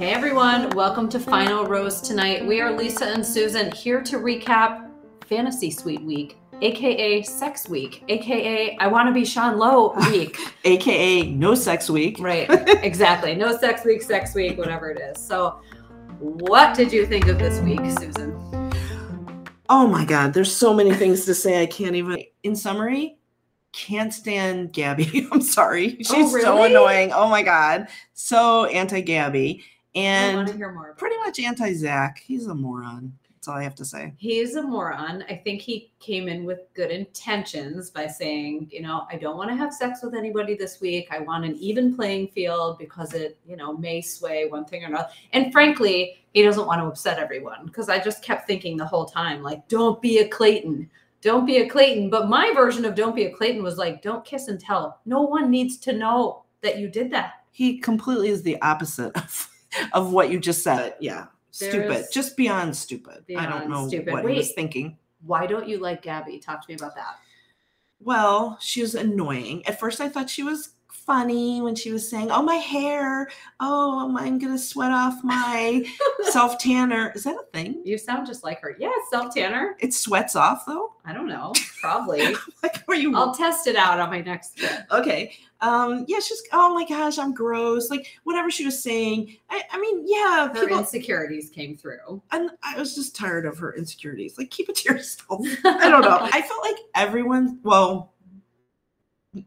Hey everyone, welcome to Final Rose tonight. We are Lisa and Susan here to recap Fantasy Suite Week, aka Sex Week, aka I Want to Be Sean Lowe Week. AKA No Sex Week. right, exactly. No Sex Week, Sex Week, whatever it is. So, what did you think of this week, Susan? Oh my God, there's so many things to say. I can't even. In summary, can't stand Gabby. I'm sorry. Oh, She's so really? annoying. Oh my God. So anti Gabby I want to and. Pretty much anti Zach. He's a moron. That's all I have to say. He's a moron. I think he came in with good intentions by saying, you know, I don't want to have sex with anybody this week. I want an even playing field because it, you know, may sway one thing or another. And frankly, he doesn't want to upset everyone because I just kept thinking the whole time, like, don't be a Clayton. Don't be a Clayton. But my version of don't be a Clayton was like, don't kiss and tell. No one needs to know that you did that. He completely is the opposite of, of what you just said. Yeah. Stupid. There's- Just beyond stupid. I don't Beyond know stupid. what he was Wait. thinking. Why don't you like Gabby? Talk to me about that. Well, she was annoying. At first, I thought she was funny when she was saying, "Oh, my hair. Oh, I'm gonna sweat off my self tanner." Is that a thing? You sound just like her. Yeah, self tanner. It sweats off though. I don't know. Probably. Like, are you I'll test it out on my next trip. okay? Um, yeah, she's. Oh my gosh, I'm gross. Like whatever she was saying. I, I mean, yeah, Her people. insecurities came through. And I was just tired of her insecurities. Like, keep it to yourself. I don't know. I felt like everyone, well,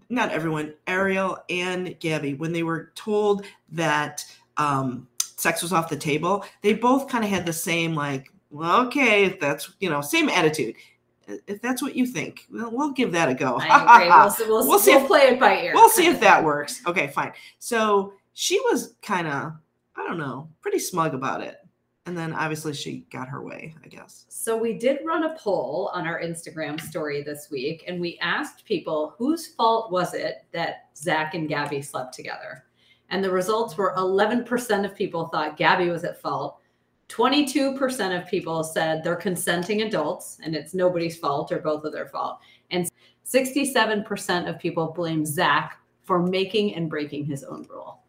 not everyone, Ariel and Gabby, when they were told that um, sex was off the table, they both kind of had the same, like, well, okay, that's, you know, same attitude. If that's what you think, well, we'll give that a go. We'll, see- we'll, We'll we'll, see if- play it by ear. we'll see if that works. Okay, fine. So she was kind of, I don't know, pretty smug about it. And then obviously she got her way, I guess. So we did run a poll on our Instagram story this week, and we asked people whose fault was it that Zach and Gabby slept together. And the results were 11% of people thought Gabby was at fault. 22% of people said they're consenting adults and it's nobody's fault or both of their fault. And 67% of people blame Zach for making and breaking his own rule.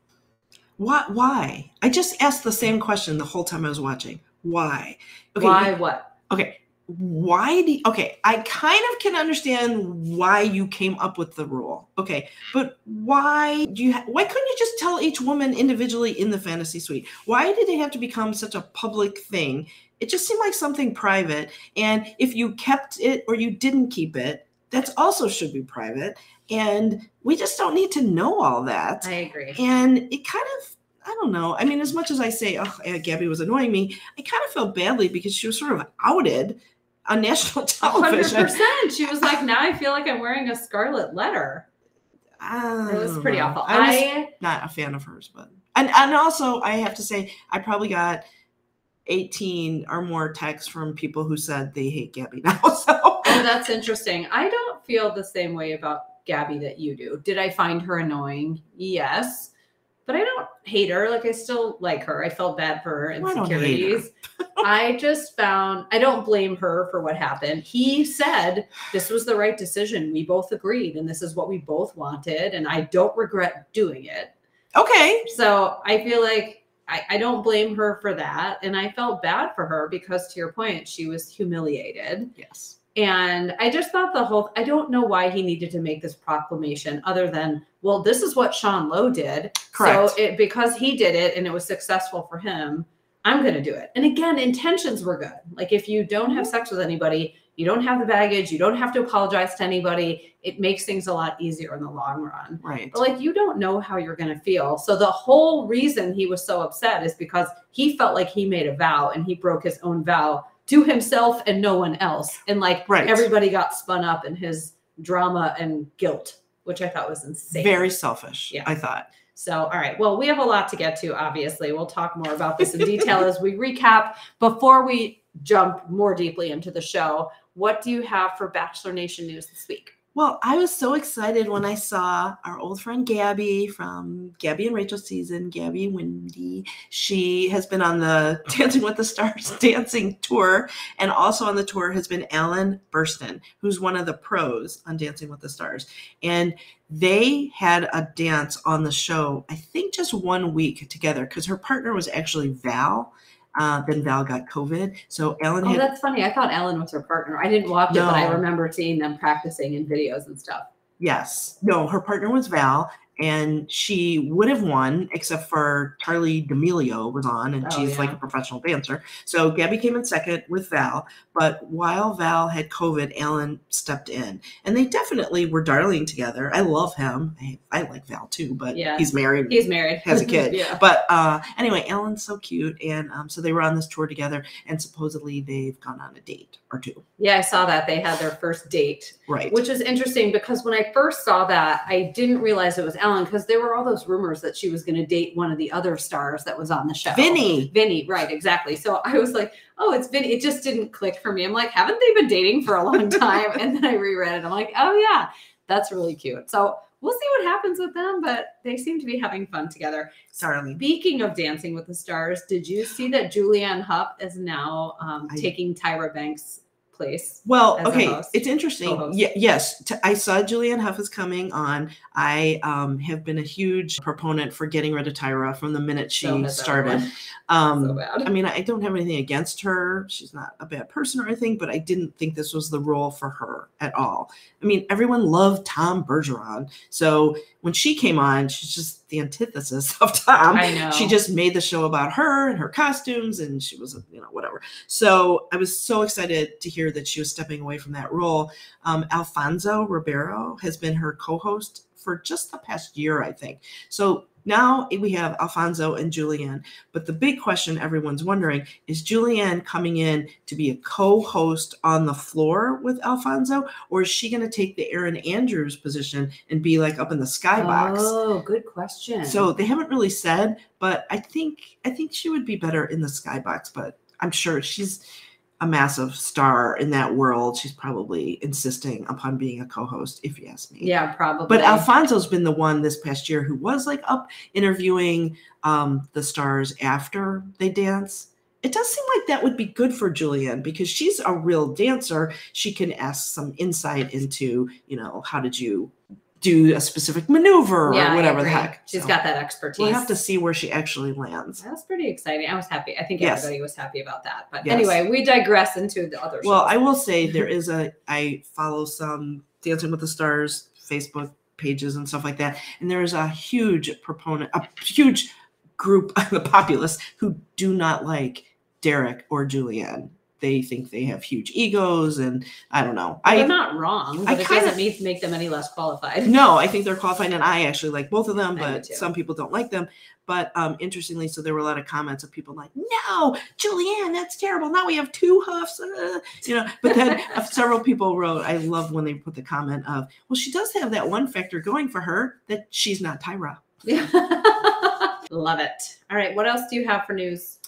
What? Why? I just asked the same question the whole time I was watching. Why? Why what? Okay. Why do? you, okay, I kind of can understand why you came up with the rule. Okay, but why do you? Ha- why couldn't you just tell each woman individually in the fantasy suite? Why did it have to become such a public thing? It just seemed like something private. And if you kept it or you didn't keep it, that's also should be private. And we just don't need to know all that. I agree. And it kind of, I don't know. I mean, as much as I say, oh, Gabby was annoying me, I kind of felt badly because she was sort of outed on national television. 100%. She was like, now I feel like I'm wearing a scarlet letter. I It was pretty awful. I was I, not a fan of hers, but and and also I have to say I probably got 18 or more texts from people who said they hate Gabby now. So oh, that's interesting. I don't feel the same way about Gabby that you do. Did I find her annoying? Yes. But I don't hate her. Like I still like her. I felt bad for her I insecurities. I just found I don't blame her for what happened. He said this was the right decision. We both agreed, and this is what we both wanted, and I don't regret doing it. okay, So I feel like I, I don't blame her for that. And I felt bad for her because, to your point, she was humiliated. yes, And I just thought the whole, I don't know why he needed to make this proclamation other than, well, this is what Sean Lowe did. Correct. So it, because he did it and it was successful for him, I'm going to do it. And again, intentions were good. Like if you don't have sex with anybody, you don't have the baggage, you don't have to apologize to anybody. It makes things a lot easier in the long run. right. But like you don't know how you're going to feel. So the whole reason he was so upset is because he felt like he made a vow and he broke his own vow to himself and no one else. And like Right. everybody got spun up in his drama and guilt, which I thought was insane. Very selfish. Yeah. I thought. So, all right. Well, we have a lot to get to, obviously. We'll talk more about this in detail as we recap. Before we jump more deeply into the show, what do you have for Bachelor Nation news this week? Well, I was so excited when I saw our old friend Gabby from Gabby and Rachel season, Gabby Windey. She has been on the Dancing with the Stars dancing tour, and also on the tour has been Alan Bersten, who's one of the pros on Dancing with the Stars. And they had a dance on the show, I think just one week together, because her partner was actually Val. Uh, then Val got COVID. So Alan Oh, had that's funny. I thought Ellen was her partner. I didn't watch it, but I remember seeing them practicing in videos and stuff. Yes. No, her partner was Val, and she would have won, except for Charli D'Amelio was on, and Oh, she's like a professional dancer. So Gabby came in second with Val, but while Val had COVID, Alan stepped in, and they definitely were darling together. I love him. I, I like Val too, but Yeah. he's married. He's married. Has a kid. yeah. but uh, anyway, Alan's so cute, and um, so they were on this tour together, and supposedly they've gone on a date or two. Yeah, I saw that. They had their first date, Right. which is interesting because when I first saw that, I didn't realize it was Ellen because there were all those rumors that she was going to date one of the other stars that was on the show. Vinny. Vinny, right, exactly. So I was like, oh, it's Vinny. It just didn't click for me. I'm like, haven't they been dating for a long time? and then I reread it. I'm like, oh, yeah, that's really cute. So we'll see what happens with them, but they seem to be having fun together. Sorry. Speaking of Dancing with the Stars, did you see that Julianne Hough is now um, I- taking Tyra Banks' place? Well, okay, it's interesting. Yes, t- I saw Julianne Hough is coming on. I um, have been a huge proponent for getting rid of Tyra from the minute she So started. Um, so. I mean, I don't have anything against her. She's not a bad person or anything, but I didn't think this was the role for her at all. I mean, everyone loved Tom Bergeron. So when she came on, she's just the antithesis of Tom. I know. She just made the show about her and her costumes, and she was, you know, whatever. So I was so excited to hear that she was stepping away from that role. Um, Alfonso Ribeiro has been her co host for just the past year, I think. So now eh, we have Alfonso and Julianne. But the big question everyone's wondering is Julianne coming in to be a co host on the floor with Alfonso, or is she going to take the Erin Andrews position and be like up in the skybox? Oh, good question. So they haven't really said, but I think I think she would be better in the skybox. But I'm sure she's a massive star in that world. She's probably insisting upon being a co-host, if you ask me. yeah, probably. But Alfonso's been the one this past year who was like up interviewing um, the stars after they dance. It does seem like that would be good for Julianne because she's a real dancer. She can ask some insight into, you know, how did you do a specific maneuver yeah, or whatever the heck. She's So got that expertise. We'll have to see where she actually lands. That's pretty exciting. I was happy. I think Yes. everybody was happy about that. But Yes. anyway, we digress into the other Well, shows. I will say there is a I follow some Dancing with the Stars Facebook pages and stuff like that, and there is a huge proponent, a huge group of the populace who do not like Derek or Julianne. They think they have huge egos, and I don't know. They're I not wrong, I it kinda- doesn't make, make them any less qualified. no, I think they're qualified, and I actually like both of them, but some people don't like them. But um, interestingly, so there were a lot of comments of people like, "No, Julianne, that's terrible. Now we have two Houghs," uh," you know. But then several people wrote, "I love when they put the comment of, well, she does have that one factor going for her that she's not Tyra." Love it. All right, what else do you have for news?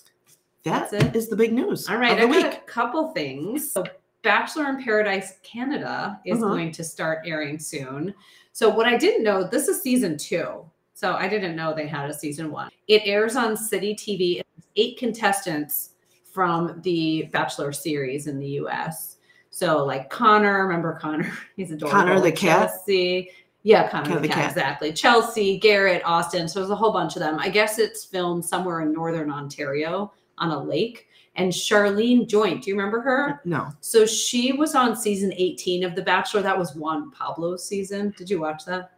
That That's it? is the big news. All right, I got week. a couple things. So, Bachelor in Paradise Canada is Uh-huh. going to start airing soon. So, what I didn't know, this is season two. So, I didn't know they had a season one. It airs on City TV. Eight contestants from the Bachelor series in the US. So, like Connor, remember Connor? He's adorable. Connor the cat? Chelsea. Yeah, Connor Connor the the cat, cat. exactly. Chelsea, Garrett, Austin. So, there's a whole bunch of them. I guess it's filmed somewhere in Northern Ontario on a lake. And Sharleen Joynt, do you remember her? No, So she was on season 18 of The Bachelor. That was Juan Pablo's season. Did you watch that?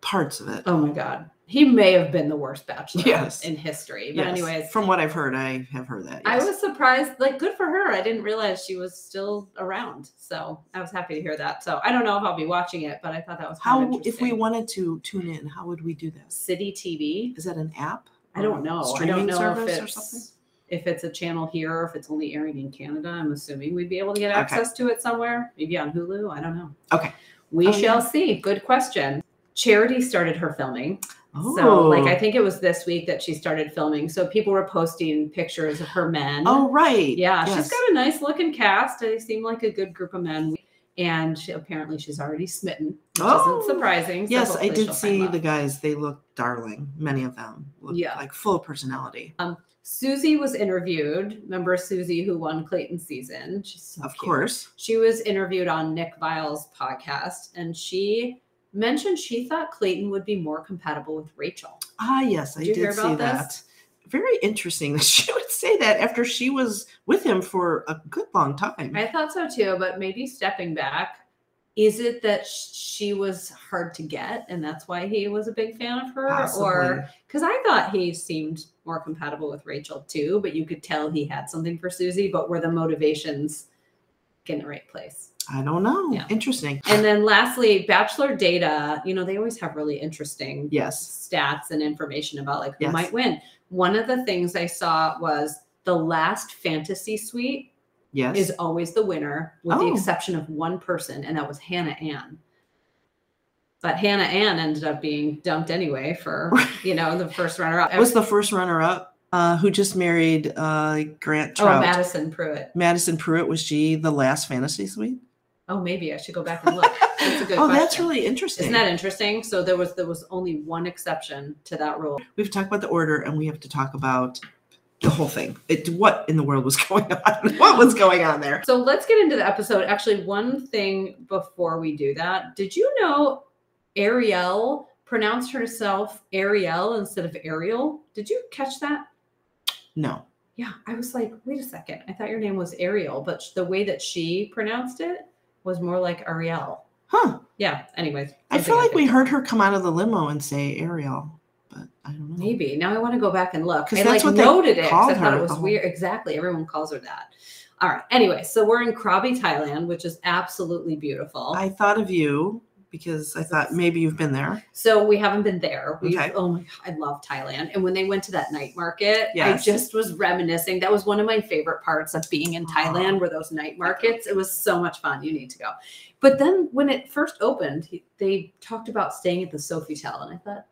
parts of it. Oh my God. He may have been the worst bachelor Yes. in history. But Yes. anyways, from what I've heard, I have heard that. I was surprised. Like, good for her. I didn't realize she was still around. So I was happy to hear that. So I don't know if I'll be watching it, but I thought that was How, if we wanted to tune in, how would we do that? City TV. Is that an app? I don't know. I don't Streaming know if service or it's something? If it's a channel here or if it's only airing in Canada. I'm assuming we'd be able to get Okay. access to it somewhere, maybe on Hulu. I don't know. Okay. We Oh, shall yeah. see. Good question. Charity started her filming. Oh, So, like, I oh. think it was this week that she started filming. So people were posting pictures of her men. oh right. Yeah, Yes. she's got a nice looking cast. They seem like a good group of men. and she, apparently she's already smitten, which Oh, isn't surprising. so yes, I did see the guys. They look darling. Many of them look Yeah. like full of personality. Um, Susie was interviewed. Remember Susie who won Clayton's season? She's so of cute. course. She was interviewed on Nick Viall's podcast, and she mentioned she thought Clayton would be more compatible with Rachel. Ah, yes, I Did you did hear see about that. Very interesting that she would say that after she was with him for a good long time. I thought so too, but maybe stepping back, is it that she was hard to get, and that's why he was a big fan of her, Possibly. or because I thought he seemed more compatible with Rachel too, but you could tell he had something for Susie, but were the motivations in the right place? I don't know. Yeah. Interesting. And then lastly, Bachelor data, you know, they always have really interesting Yes. stats and information about like who Yes. might win. One of the things I saw was the last fantasy suite Yes. is always the winner, with the Oh. exception of one person, and that was Hannah Ann. But Hannah Ann ended up being dumped anyway for you know the first runner up. was the first runner up uh, who just married uh, Grant oh Madison Prewett. Madison Prewett was she the last fantasy suite? Oh, maybe I should go back and look. That's a good. oh, that's really interesting. Isn't that interesting? So there was there was only one exception to that rule. We've talked about the order, and we have to talk about the whole thing. It, what in the world was going on? what was going on there? So let's get into the episode. Actually, one thing before we do that, did you know Ariel pronounced herself Ariel instead of Ariel? Did you catch that? No. Yeah, I was like, wait a second. I thought your name was Ariel, but the way that she pronounced it was more like Ariel. Huh. Yeah. Anyways, I feel like we heard her come out of the limo and say Ariel, but I don't know. Maybe now I want to go back and look. I like noted it. I thought it was weird. Exactly. Everyone calls her that. All right. Anyway, so we're in Krabi, Thailand, which is absolutely beautiful. I thought of you because I thought maybe you've been there. So we haven't been there. We Okay. oh my god, I love Thailand. And when they went to that night market, Yes. I just was reminiscing. That was one of my favorite parts of being in Thailand were those night markets. It was so much fun. You need to go. But then when it first opened, they talked about staying at the Sofitel, and I thought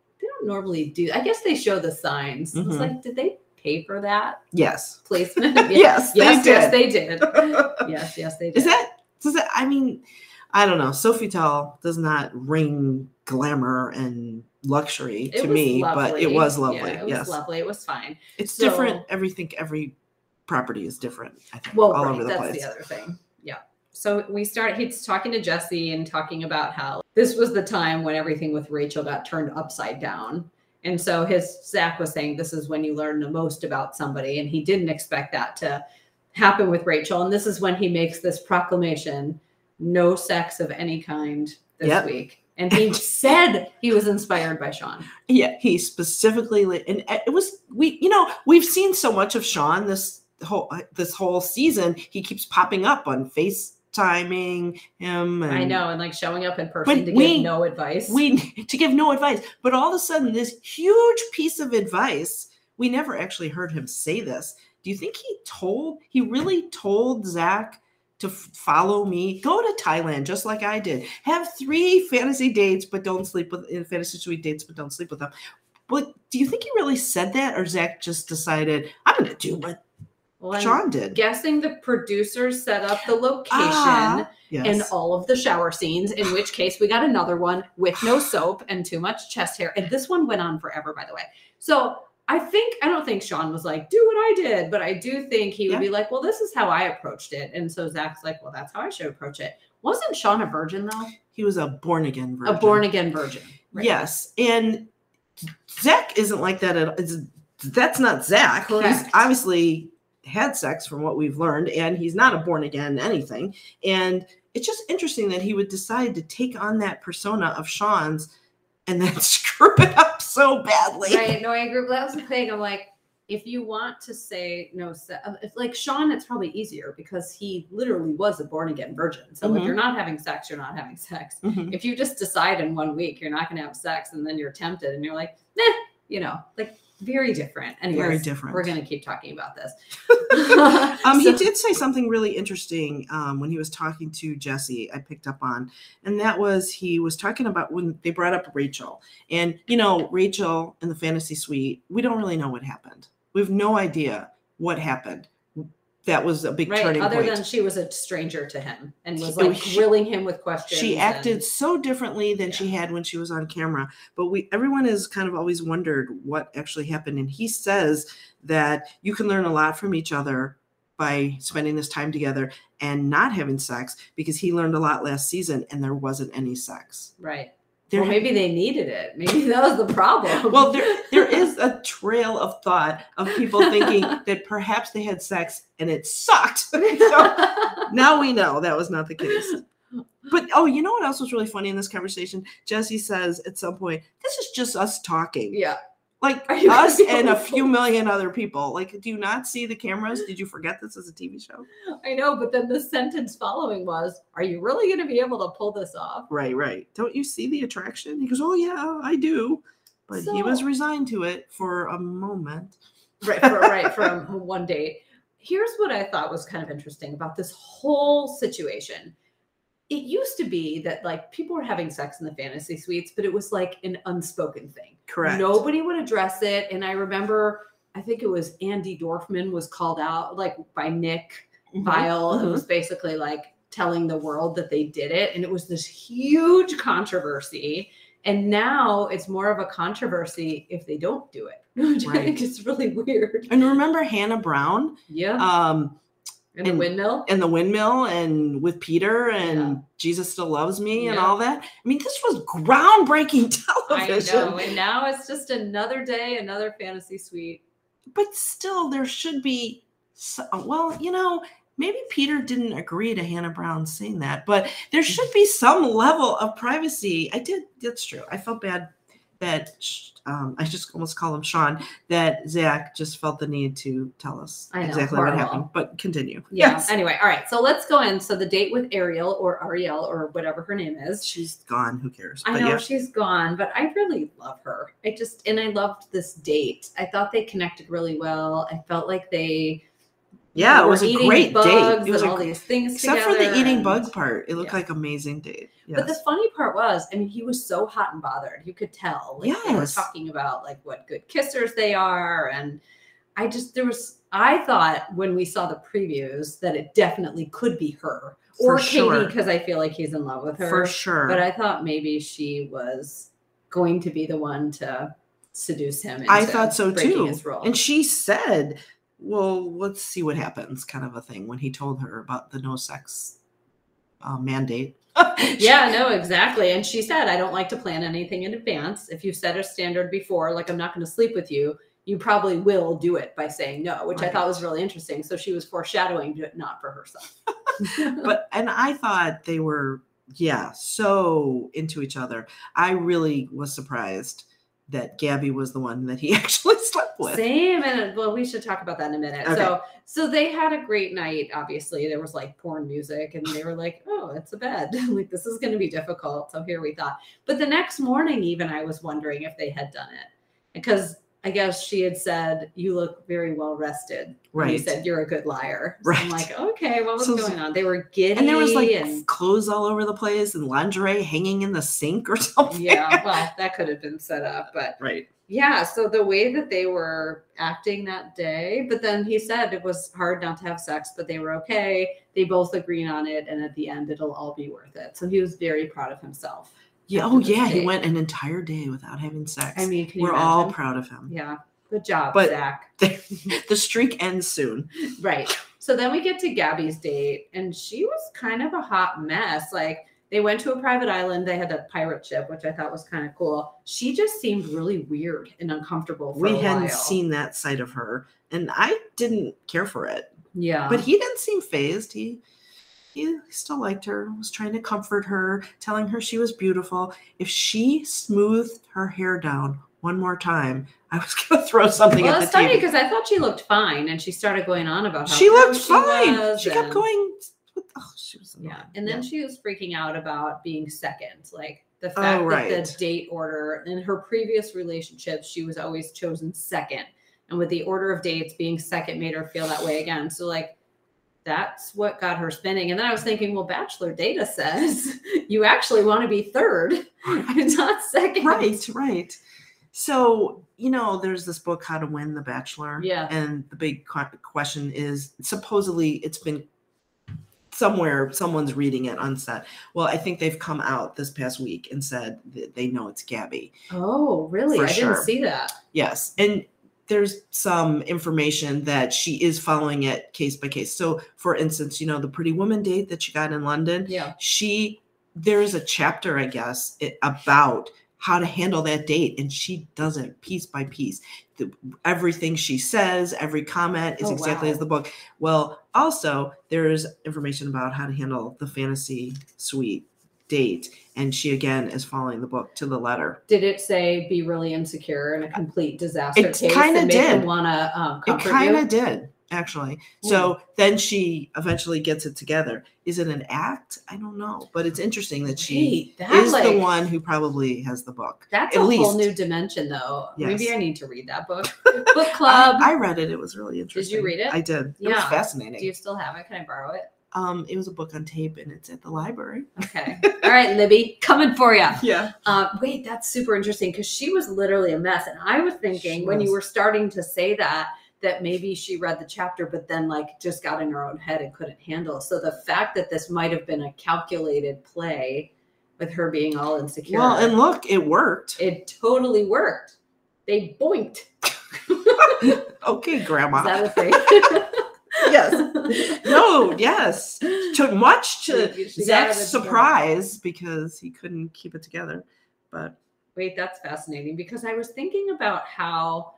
don't normally do. I guess they show the signs. It's Mhm. like, did they pay for that Yes. placement? Yes, yes, yes, they did. Yes, yes, they did. Is that does that I mean, I don't know. Sofitel does not ring glamour and luxury It to me, but it was lovely. Yeah, it was yes. lovely. It was fine. It's So- different. Everything every property is different, I think. well all right, over the that's place. the other thing yeah so we start he's talking to jesse and talking about how this was the time when everything with rachel got turned upside down and so his zach was saying this is when you learn the most about somebody and he didn't expect that to happen with rachel and this is when he makes this proclamation no sex of any kind this Yep. week and he said he was inspired by sean Yeah, he specifically and it was we you know, we've seen so much of Sean this whole uh, this whole season. He keeps popping up on FaceTiming him and i know and like showing up in person to we- give no advice we to give no advice. But all of a sudden, this huge piece of advice, we never actually heard him say this. Do you think he told, he really told Zach to follow me? Go to Thailand just like I did. Have three fantasy dates, but don't sleep with in fantasy suite dates, but don't sleep with them. But do you think he really said that, or Zach just decided I'm going to do what Well, Sean did? guessing the producers set up the location Ah, yes. and all of the shower scenes, in which case we got another one with no soap and too much chest hair. And this one went on forever, by the way. So I think, I don't think Sean was like, do what I did, but I do think he would Yeah. be like, well, this is how I approached it. And so Zach's like, well, that's how I should approach it. Wasn't Sean a virgin though? he was a born again virgin. A born again virgin. right? Yes, and Zach isn't like that at it's, That's not Zach. He's obviously had sex from what we've learned, and he's not a born again anything. And it's just interesting that he would decide to take on that persona of Sean's and then screw it up so badly. Right. No, I agree. That was the thing. I'm like, if you want to say no, uh, if like Sean, it's probably easier because he literally was a born again virgin. So if Mhm. you're not having sex, you're not having sex. Mhm. If you just decide in one week you're not going to have sex and then you're tempted and you're like, nah, you know, like very different. Anyways, Very different. We're going to keep talking about this. Um, So- he did say something really interesting um, when he was talking to Jesse. I picked up on, and that was he was talking about when they brought up Rachel, and you know Rachel in the fantasy suite. We don't really know what happened. We have no idea what happened. That was a big Right. turning Other point. than she was a stranger to him and was like she- grilling him with questions. she and- acted so differently than she had when she was on camera but we everyone has kind of always wondered what actually happened and he says that you can learn a lot from each other by spending this time together and not having sex because he learned a lot last season and there wasn't any sex right. There well, maybe they needed it. Maybe that was the problem. well there there is a trail of thought of people thinking that perhaps they had sex and it sucked so now we know that was not the case But oh, you know what else was really funny in this conversation? Jesse says at some point, "This is just us talking, yeah. Like Are you gonna us and a few million other people. Like, do you not see the cameras? Did you forget this is a TV show? I know, but then the sentence following was, "Are you really going to be able to pull this off?" Right, right. Don't you see the attraction?" He goes, "Oh yeah, I do," but he was resigned to it for a moment. right for, right from one date here's what i thought was kind of interesting about this whole situation it used to be that like people were having sex in the fantasy suites but it was like an unspoken thing Correct. nobody would address it and i remember i think it was Andi Dorfman was called out like by nick Mhm, Viall, who mhm. was basically like telling the world that they did it. And it was this huge controversy. And now it's more of a controversy if they don't do it, which I think is really weird. And remember Hannah Brown, Yeah. um, in the windmill. and the windmill, and with Peter, and Yeah. Jesus still loves me, and all that. I mean, this was groundbreaking I television. know. And now it's just another day, another fantasy suite. but still there should be so, uh, well you know maybe peter didn't agree to hannah brown saying that but there should be some level of privacy i did that's true i felt bad that um, i just almost call him sean that zach just felt the need to tell us know, exactly what happened but continue Yeah. Yes. Anyway, all right. So let's go in. So the date with Ariel or Ariel or whatever her name is. she's gone who cares I but know yeah she's gone, but I really love her. I just and I loved this date. I thought they connected really well. I felt like they yeah it was a great date it was and a all gr- these things except for the eating and- bug part it looked Yeah. like amazing date But the funny part was, I mean, he was so hot and bothered. You could tell. Like they were talking about like what good kissers they are. And I just there was I thought when we saw the previews that it definitely could be her. Or For Katie, sure. because I feel like he's in love with her. for sure But I thought maybe she was going to be the one to seduce him. I thought so too. His role. And she said, "Well, let's see what happens," kind of a thing when he told her about the no sex uh, mandate. yeah, no, exactly. And she said, I don't like to plan anything in advance. If you set a standard before, like I'm not going to sleep with you, you probably will do it by saying no, which I thought was really interesting. So she was foreshadowing it not for herself. but and I thought they were yeah so into each other. I really was surprised that Gabby was the one that he actually slept with. Same, and well, we should talk about that in a minute. Okay. So, so they had a great night. Obviously, there was like porn music, and they were like, "Oh, it's a bed. like this is going to be difficult." So here we thought. But the next morning, even I was wondering if they had done it because I guess she had said, "You look very well rested." And You said you're a good liar. So I'm like, okay, what was So- going on? They were giddy, And there was like and clothes all over the place and lingerie hanging in the sink or something. yeah, well, that could have been set up, but Right. yeah so the way that they were acting that day but then he said it was hard not to have sex but they were okay they both agreed on it and at the end it'll all be worth it so he was very proud of himself Yeah. Oh yeah. He went an entire day without having sex. i mean we're all proud of him. yeah good job But- zach the streak ends soon. right so then we get to gabby's date and she was kind of a hot mess like they went to a private island they had a pirate ship which i thought was kind of cool she just seemed really weird and uncomfortable for we hadn't while. seen that side of her, and I didn't care for it. yeah But he didn't seem phased. He he still liked her. Was trying to comfort her, telling her she was beautiful. If she smoothed her hair down one more time, I was gonna throw something Well, at it's the funny because I thought she looked fine, and she started going on about how She looked fine. was, She kept and- going. Oh, she was Yeah, annoying. and then Yeah. she was freaking out about being second, like the oh, fact Oh, that the date order in her previous relationships, she was always chosen second, and with the order of dates being second made her feel that way again. So like. That's what got her spinning. And then I was thinking, well, Bachelor data says you actually want to be third and not second. right, right. So, you know, there's this book, How to Win the Bachelor. Yeah. And the big question is supposedly it's been somewhere, someone's reading it on set. Well, I think they've come out this past week and said that they know it's Gabby. Oh, really? I sure. didn't see that. Yes. And there's some information that she is following it case by case. So, for instance, you know, the pretty woman date that she got in London, Yeah. she, there's a chapter, I guess, it, about how to handle that date. And she does it piece by piece. The, everything she says, every comment is Oh, exactly wow. as the book. Well, also, there's information about how to handle the fantasy suite date. And she, again, is following the book to the letter. Did it say be really insecure and a complete disaster It case kinda and make him did. want to um, It kind of did, actually. So then she eventually gets it together. Is it an act? I don't know, but it's interesting that she Wait, that, is the one who probably has the book. That's at a whole new dimension, though. Maybe I need to read that book. Book club. I, I read it. It was really interesting. Did you read it? I did. It was Yeah. fascinating. Do you still have it? Can I borrow it? Um, it was a book on tape, and it's at the library. Okay. All right, Libby, coming for you. Yeah. Uh, wait, that's super interesting because she was literally a mess, and I was thinking She when you were starting to say that that maybe she read the chapter, but then like just got in her own head and couldn't handle. So the fact that this might have been a calculated play with her being all insecure, Well, and look, it worked. it totally worked. They boinked. okay, Is Grandma. that a thing? yes. No. Yes. Took much to She- she Zach's surprise because he couldn't keep it together. But Wait, that's fascinating because I was thinking about how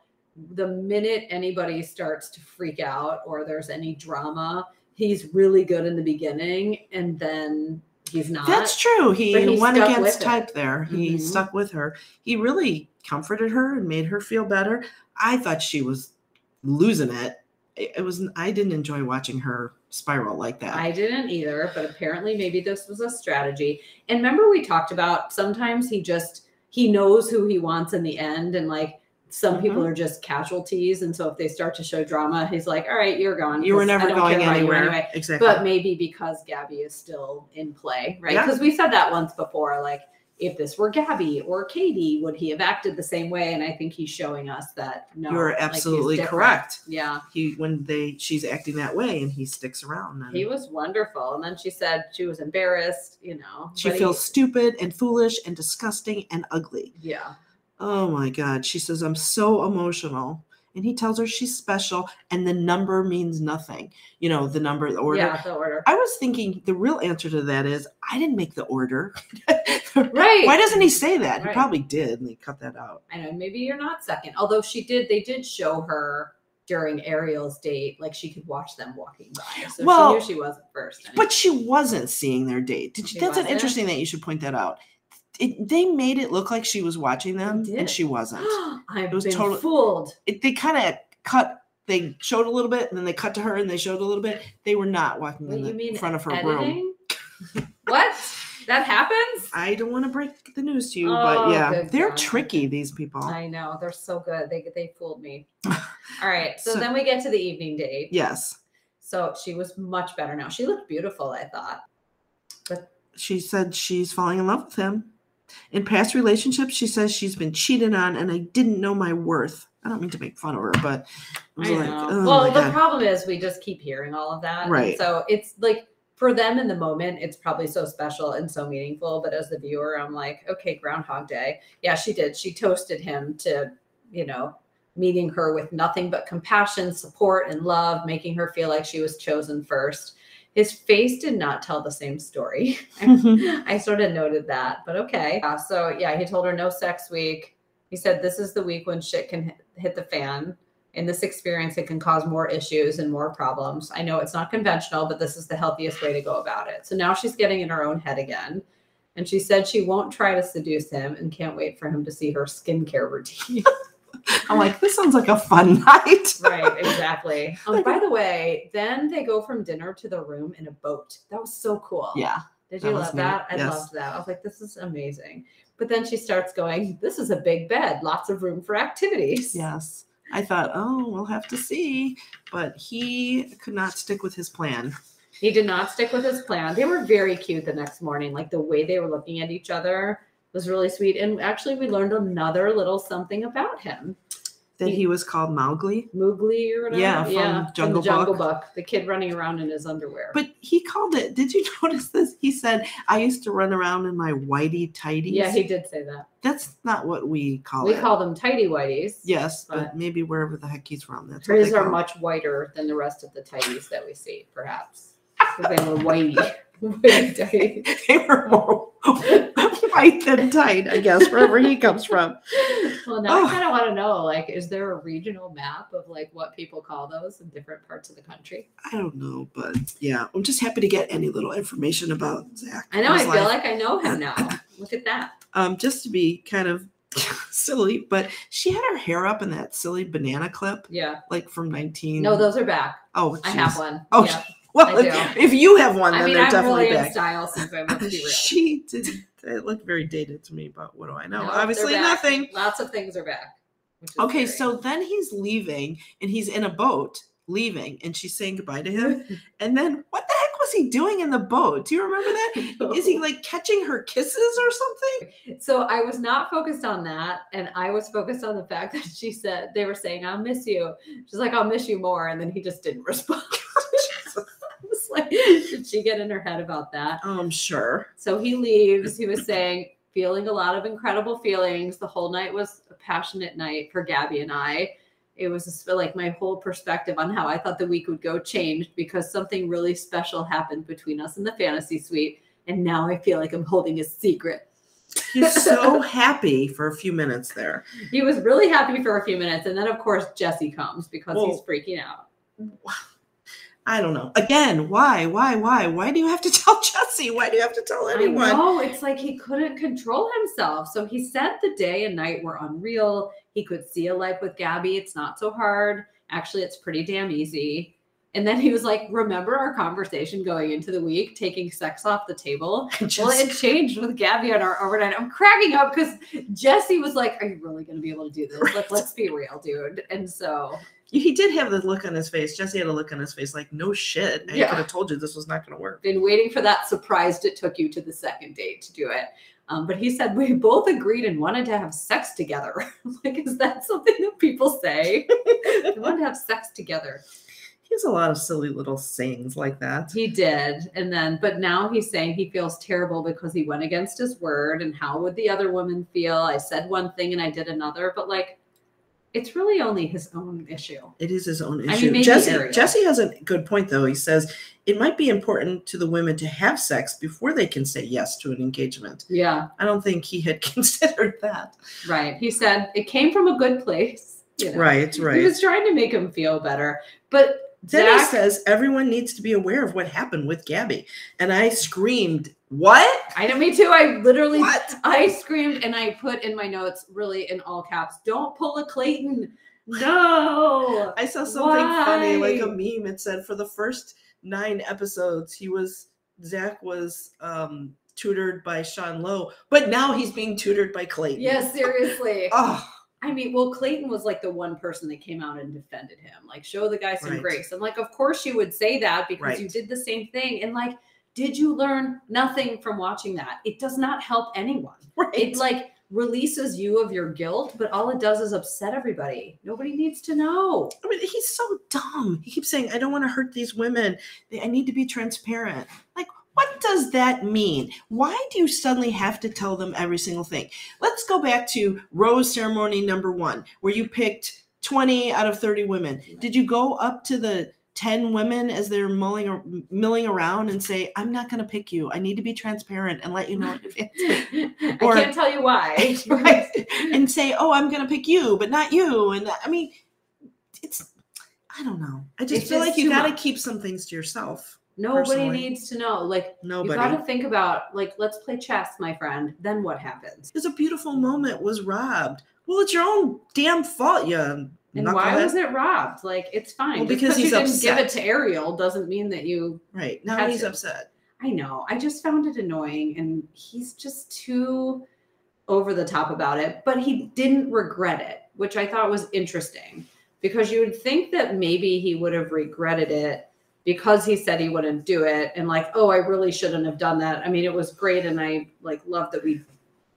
the minute anybody starts to freak out or there's any drama, he's really good in the beginning and then he's not. That's true. He went against it. type there. He Mhm. stuck with her. He really comforted her and made her feel better. I thought she was losing it. It was. I didn't enjoy watching her spiral like that. I didn't either, but apparently maybe this was a strategy. And remember we talked about sometimes he just he knows who he wants in the end and like some people Mm-hmm. are just casualties and so if they start to show drama he's like all right you're gone you were never going care about you anywhere. anyway." Exactly. but maybe because Gabby is still in play, right? Yeah. Because we said that once before, like if this were Gabby or Katie, would he have acted the same way? And I think he's showing us that no, You're absolutely different. correct. Yeah, He when they she's acting that way and he sticks around. And he was wonderful. And then she said she was embarrassed, you know. she but he- feels stupid and foolish and disgusting and ugly. yeah, Oh my God. She says, I'm so emotional. And he tells her she's special and the number means nothing. You know, the number, the order. yeah, the order. I was thinking the real answer to that is I didn't make the order. Right. Why doesn't he say that? He probably did and they cut that out. I know maybe you're not second. Although she did, they did show her during Ariel's date, like she could watch them walking by. So Well, she knew she wasn't first. But she wasn't seeing their date. Did She that's wasn't? interesting that you should point that out. It, they made it look like she was watching them and she wasn't. I've was been totally- fooled. It, they kind of cut, they showed a little bit and then they cut to her and they showed a little bit. They were not walking Wait, in you the mean front of her room. what? That happens? I don't want to break the news to you, Oh, but yeah, they're God. tricky, these people. I know they're so good. They they fooled me. All right, so, So- then we get to the evening date. yes. So she was much better now. She looked beautiful. I thought. But she said she's falling in love with him. In past relationships, she says she's been cheated on and I didn't know my worth. I don't mean to make fun of her, but I like, know. oh well, the God. problem is we just keep hearing all of that. Right. So it's like for them in the moment, it's probably so special and so meaningful. But as the viewer, I'm like, okay, Groundhog Day. Yeah, she did. She toasted him to, you know, meeting her with nothing but compassion, support, and love, making her feel like she was chosen first. His face did not tell the same story. I sort of noted that, but okay. Uh, so yeah, he told her no sex week. He said this is the week when shit can hit, hit the fan. In this experience, it can cause more issues and more problems. I know it's not conventional, but this is the healthiest way to go about it. So now she's getting in her own head again. And she said she won't try to seduce him and can't wait for him to see her skincare routine. I'm like, this sounds like a fun night. right, exactly. Um, by the way, then they go from dinner to the room in a boat. That was so cool. Yeah. Did you was love neat. that? I Yes. loved that. I was like, this is amazing. But then she starts going, this is a big bed, lots of room for activities. Yes. I thought, oh, we'll have to see. But he could not stick with his plan. He did not stick with his plan. They were very cute the next morning. Like the way they were looking at each other was really sweet. And actually, we learned another little something about him. That He- he was called Mowgli. Mowgli or whatever. Yeah, from Jungle the Jungle Book. Book. The kid running around in his underwear. But he called it. Did you notice this? He said, "I used to run around in my whitey tighties." yeah, he did say that. That's not what we call We it. call them tidy whities. yes, but, but- maybe wherever the heck he's from, that's Hers are much whiter than the rest of the tidies that we see, perhaps. Because they were whitey. whitey tighties. they were more white than tight, I guess, wherever he comes from. Well, now Oh. I kind of want to know, like, is there a regional map of like what people call those in different parts of the country? I don't know, but yeah, I'm just happy to get any little information about Zach. I know. I feel life. like I know him now. Look at that. um, just to be kind of silly, but she had her hair up in that silly banana clip, Yeah. like from 19. No, those are back. Oh, I have one. Oh, yeah. Well, if, if you have one, then I mean, they're I'm definitely really in back. style since I went to be real. she did. It looked very dated to me, but what do I know? No, Obviously, nothing. Lots of things are back. Okay, scary. so then he's leaving, and he's in a boat leaving, and she's saying goodbye to him. And then, what the heck was he doing in the boat? Do you remember that? Is he like catching her kisses or something? So I was not focused on that, and I was focused on the fact that she said they were saying, "I'll miss you." She's like, "I'll miss you more," and then he just didn't respond. Was like, did she get in her head about that? I'm sure. So he leaves. He was saying, feeling a lot of incredible feelings. The whole night was a passionate night for Gabby and I. It was just like my whole perspective on how I thought the week would go changed because something really special happened between us in the fantasy suite. And now I feel like I'm holding a secret. He's so happy for a few minutes there. He was really happy for a few minutes. And then, of course, Jesse comes because he's freaking out. I don't know. Again, why, why, why, why do you have to tell Jesse? Why do you have to tell anyone? I know. It's like he couldn't control himself. So he said the day and night were unreal. He could see a life with Gabby. It's not so hard. Actually, it's pretty damn easy. And then he was like, Remember our conversation going into the week, taking sex off the table? Just- Well, it changed with Gabby on our overnight. I'm cracking up because Jesse was like, Are you really going to be able to do this? Like, let's be real, dude. And so, he did have the look on his face. Jesse had a look on his face like, no shit. I Yeah. could have told you this was not going to work. been waiting for that. Surprised it took you to the second date to do it. Um, but he said we both agreed and wanted to have sex together. Like, is that something that people say? they wanted to have sex together. He has a lot of silly little sayings like that. He did. And then, but now he's saying he feels terrible because he went against his word. And how would the other woman feel? I said one thing and I did another, but like, it's really only his own issue. It is his own mean, issue. maybe Jesse Ariel. Jesse has a good point though. He says it might be important to the women to have sex before they can say yes to an engagement. Yeah, I don't think he had considered that. right. He said it came from a good place. you know. Right, He was trying to make him feel better. But Then he says everyone needs to be aware of what happened with Gabby. And I screamed, What? I know, me too. I literally, What? I screamed and I put in my notes, really in all caps, "Don't pull a Clayton." No. I saw something funny, like a meme. It said for the first nine episodes, he was Zach was um tutored by Sean Lowe, but now he's being tutored by Clayton. Yeah, seriously. Oh, I mean, well, Clayton was like the one person that came out and defended him. Like, show the guy some Right. grace. I'm like, of course you would say that because you did the same thing. And like, did you learn nothing from watching that? It does not help anyone. right. It like releases you of your guilt, but all it does is upset everybody. Nobody needs to know. I mean, he's so dumb. He keeps saying, I don't want to hurt these women. I need to be transparent. Like, what does that mean? Why do you suddenly have to tell them every single thing? Let's go back to rose ceremony number one, where you picked 20 out of 30 women. Did you go up to the 10 women as they're mulling or milling around and say, I'm not going to pick you. I need to be transparent and let you know. Or- I can't tell you why. right? and say, "Oh, I'm going to pick you, but not you." And I mean, it's I don't know. I just It's feel just like you got to keep some things to yourself. Nobody personally. needs to know. Like Nobody. you got to think about like let's play chess, my friend. Then what happens? Because a beautiful moment was robbed. Well, it's your own damn fault, you And why was it robbed? Like it's fine. Well, Just because you didn't give it to Ariel doesn't mean that you. Right now, he's upset. I know. I just found it annoying, and he's just too over the top about it. But he didn't regret it, which I thought was interesting because you would think that maybe he would have regretted it because he said he wouldn't do it and like oh i really shouldn't have done that i mean it was great and i like love that we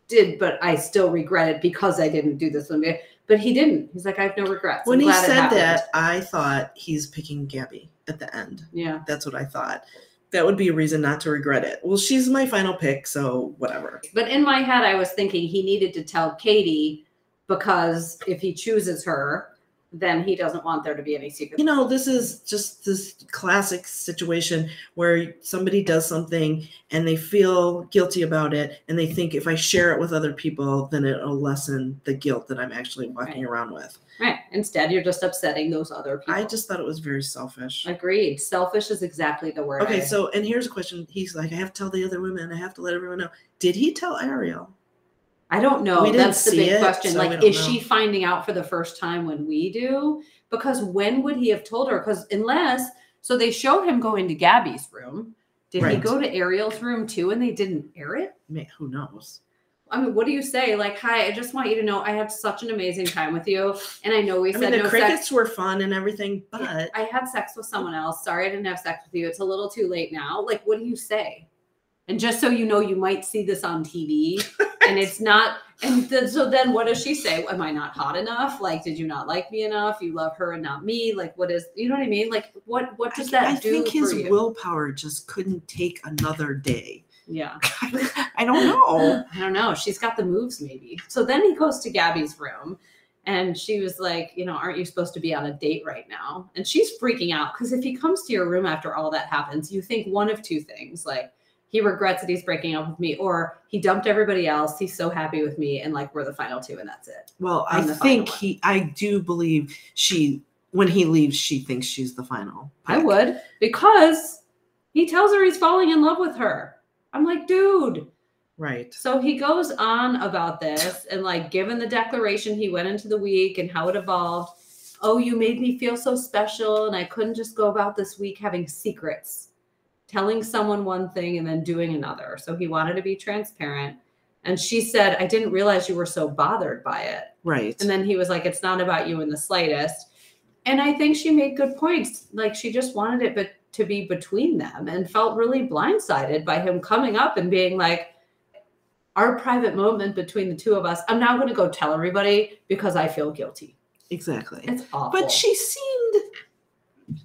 did, but I still regret it because I didn't do this one. But he didn't. He's like, I have no regrets. when he said happened." that, I thought he's picking Gabby at the end. yeah. That's what I thought. That would be a reason not to regret it. Well, she's my final pick, so whatever. But in my head, I was thinking he needed to tell Katie because if he chooses her, then he doesn't want there to be any secret. You know, this is just this classic situation where somebody does something and they feel guilty about it and they think if I share it with other people, then it'll lessen the guilt that I'm actually walking around with. Right. Instead, you're just upsetting those other people. I just thought it was very selfish. agreed. Selfish is exactly the word. Okay, I- so and here's a question. He's like, I have to tell the other women, I have to let everyone know. Did he tell Ariel? I don't know. That's the big it, question. so like, is she finding out for the first time when we do? Because when would he have told her? Because unless, so they showed him going to Gabby's room. Did he go to Ariel's room too and they didn't air it? Man, who knows? I mean, what do you say? Like, hi, I just want you to know I had such an amazing time with you. And I know we I said mean, the no crickets sex. were fun and everything, but I had sex with someone else. Sorry, I didn't have sex with you. It's a little too late now. Like, what do you say? And just so you know, you might see this on TV, and it's not. And then, so then, what does she say? Am I not hot enough? Like, did you not like me enough? You love her and not me? Like, what is? You know what I mean? Like, what what does that I do think his you? willpower just couldn't take another day. yeah, I don't know. I don't know. She's got the moves, maybe. So then he goes to Gabby's room. And she was like, you know, aren't you supposed to be on a date right now? And she's freaking out because if he comes to your room after all that happens, you think one of two things like he regrets that he's breaking up with me, or he dumped everybody else. He's so happy with me, and like we're the final two, and that's it. Well, I think he. I do believe she. When he leaves, she thinks she's the final. I would because he tells her he's falling in love with her. I'm like, dude. Right. So he goes on about this and like given the declaration he went into the week and how it evolved. Oh, you made me feel so special and I couldn't just go about this week having secrets, telling someone one thing and then doing another. So he wanted to be transparent. And she said, I didn't realize you were so bothered by it. Right. And then he was like, It's not about you in the slightest. And I think she made good points. Like she just wanted it but to be between them and felt really blindsided by him coming up and being like, Our private moment between the two of us, I'm now going to go tell everybody because I feel guilty. exactly. It's awful. But she seemed.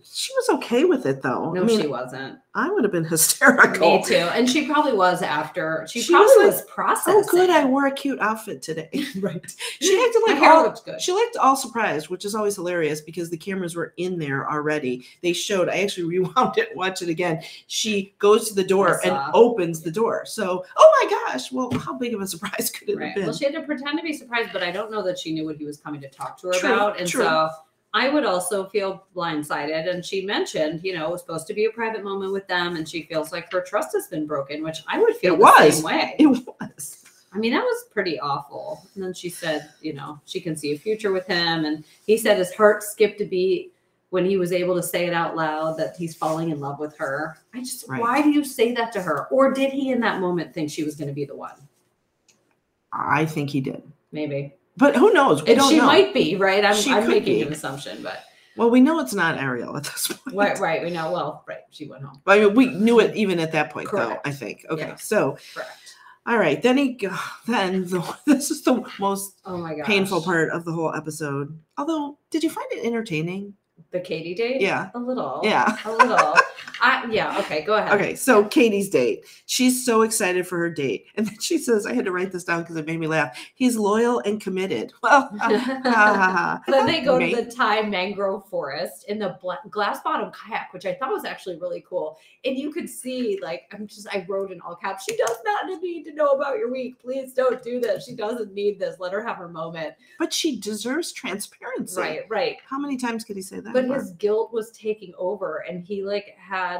She was okay with it, though. no, I mean, she wasn't. I would have been hysterical. Me too. And she probably was after. She, She probably was was, like, oh, processing. Oh, good! I wore a cute outfit today. right. She acted like hair all, looked good. She looked all surprised, which is always hilarious because the cameras were in there already. They showed. I actually rewound it, watch it again. She goes to the door and opens the door. So, oh my gosh! Well, how big of a surprise could it Right. have been? Well, she had to pretend to be surprised, but I don't know that she knew what he was coming to talk to her True, about. And true. so I would also feel blindsided. And she mentioned, you know, it was supposed to be a private moment with them, and she feels like her trust has been broken, which I would feel It the was. same way. it was. I mean, that was pretty awful. And then she said, you know, she can see a future with him. And he said his heart skipped a beat when he was able to say it out loud that he's falling in love with her. I just, Right. why do you say that to her? Or did he in that moment think she was going to be the one? I think he did, Maybe. But who knows? We don't she know. might be, right? I'm, I'm making be. an assumption, but Well, we know it's not Ariel at this point. right, right. We know, well, right. She went home. I mean, we knew it even at that point, Correct. though. I think. Okay, Yeah. so Correct. all right, then he then the, this is the most Oh my gosh. painful part of the whole episode. Although, did you find it entertaining? The Katie date? Yeah. A little. Yeah. A little. I, yeah. Okay. Go ahead. Okay, so Katie's date. She's so excited for her date. And then she says, I had to write this down because it made me laugh. He's loyal and committed. Well, ha, ha, ha. Then they go to the Thai mangrove forest in the bla- glass bottom kayak, which I thought was actually really cool. And you could see, like, I'm just, I wrote in all caps, she does not need to know about your week. Please don't do this. She doesn't need this. Let her have her moment. But she deserves transparency. Right, right. How many times could he say that? but for? his guilt was taking over and he like had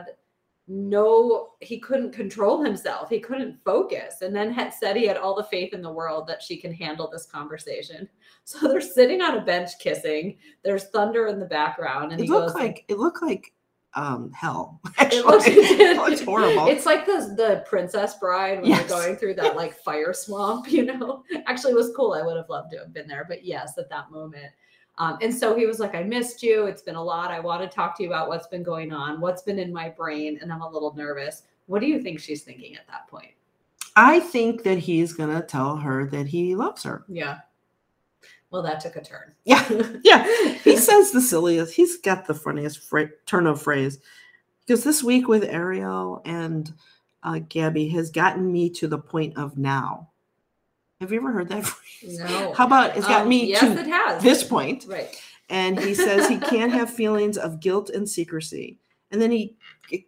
no he couldn't control himself he couldn't focus and then had said he had all the faith in the world that she can handle this conversation so they're sitting on a bench kissing there's thunder in the background and it he looked goes like it looked like um hell. Actually. it looks, it looks horrible. It's like the the Princess Bride when Yes. they're going through that like fire swamp, you know. Actually, it was cool. I would have loved to have been there, but yes, at that moment. Um, and so he was like, "I missed you. It's been a lot. I want to talk to you about what's been going on, what's been in my brain, and I'm a little nervous." What do you think she's thinking at that point? I think that he's gonna tell her that he loves her. Yeah. Well, that took a turn. Yeah, yeah. He says the silliest. He's got the funniest fra- turn of phrase. Because this week with Ariel and uh, Gabby has gotten me to the point of now. Have you ever heard that phrase? No. How about it's got Um, me Yes, to it has. this point? Right. and he says he can't have feelings of guilt and secrecy. And then he,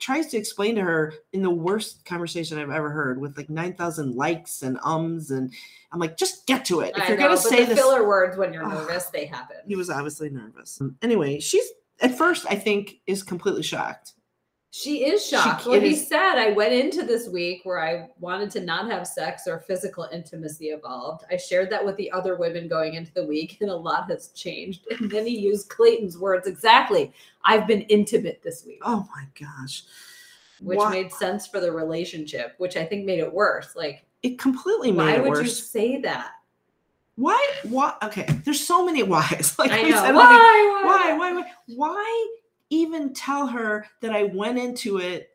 tries to explain to her in the worst conversation I've ever heard with like 9,000 likes and ums. And I'm like, just get to it. If I you're going to say the this, filler words when you're nervous, they happen. he was obviously nervous. Anyway, she's at first, I think, is completely shocked. She is shocked. She- well, he is- said, I went into this week where I wanted to not have sex or physical intimacy involved. I shared that with the other women going into the week, and a lot has changed. And then he used Clayton's words exactly. I've been intimate this week, Oh my gosh. which Why- made sense for the relationship, which I think made it worse. Like, it completely made it worse. why it would you say that? Why? Why? Okay, there's so many whys. Like I know. Why? like, why, why, why, why even tell her that I went into it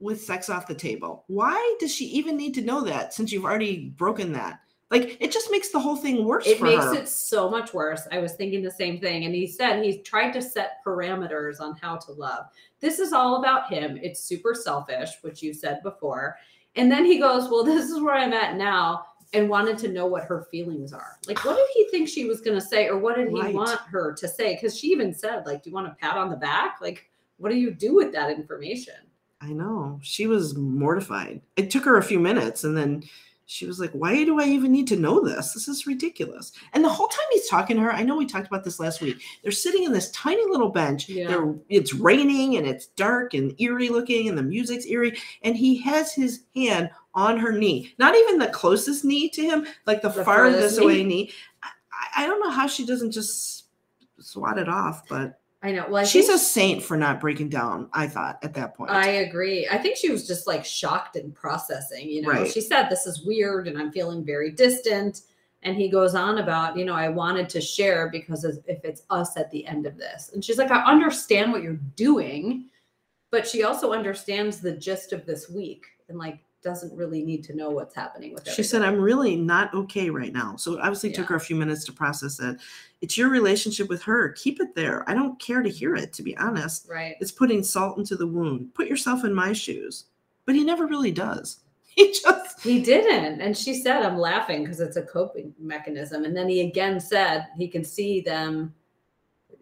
with sex off the table? Why does she even need to know that since you've already broken that? Like, it just makes the whole thing worse It for makes her. it so much worse. I was thinking the same thing. And he said he's tried to set parameters on how to love. This is all about him. It's super selfish, which you said before. And then he goes, Well, this is where I'm at now, and wanted to know what her feelings are. Like, what did he think she was going to say? Or what did he Right. want her to say? Because she even said, like, do you want a pat on the back? Like, what do you do with that information? I know. She was mortified. It took her a few minutes and then she was like, Why do I even need to know this? This is ridiculous. And the whole time he's talking to her, I know we talked about this last week. They're sitting in this tiny little bench. Yeah. They're, it's raining and it's dark and eerie looking and the music's eerie. And he has his hand on her knee, not even the closest knee to him, like the, The farthest away knee. knee. I, I don't know how she doesn't just swat it off, but I know. Well, I she's a saint for not breaking down, I thought, at that point. I agree. I think she was just like shocked and processing. You know, Right. she said, This is weird and I'm feeling very distant. And he goes on about, you know, I wanted to share because if it's us at the end of this. And she's like, I understand what you're doing, but she also understands the gist of this week and like doesn't really need to know what's happening with it. She said, I'm really not okay right now. So it obviously took her a few minutes to process it. It's your relationship with her. Keep it there. I don't care to hear it, to be honest. Right. It's putting salt into the wound. Put yourself in my shoes. But he never really does. He just, He didn't. And she said, I'm laughing because it's a coping mechanism. And then he again said he can see them,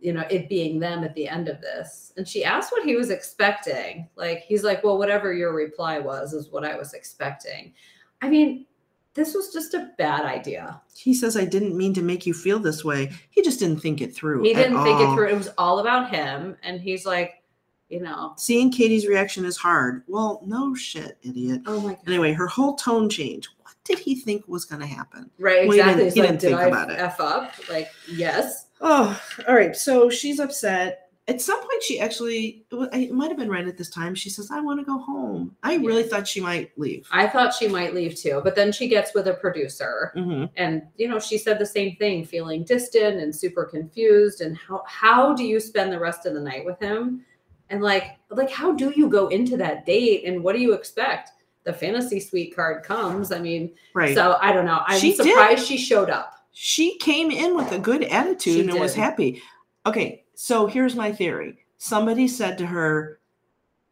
you know, it being them at the end of this. And she asked what he was expecting. Like, he's like, Well, whatever your reply was, is what I was expecting. I mean, this was just a bad idea. he says, I didn't mean to make you feel this way. He just didn't think it through. He didn't think it through. It was all about him. And he's like, you know, Seeing Katie's reaction is hard. Well, no shit, idiot. oh my God. Anyway, her whole tone changed. What did he think was going to happen? Right, Well, he exactly. didn't- he like, didn't did think I about it. F up? Like, yes. Oh, all right. So she's upset. At some point, she actually, it, might have been right at this time. She says, I want to go home. I really thought she might leave. I thought she might leave too, but then she gets with a producer hmm and you know she said the same thing feeling distant and super confused and how how do you spend the rest of the night with him and like like how do you go into that date and what do you expect the fantasy suite card comes i mean Right. so i don't know i'm She did. surprised she showed up she came in with a good attitude She and was happy. Okay. So here's my theory somebody said to her,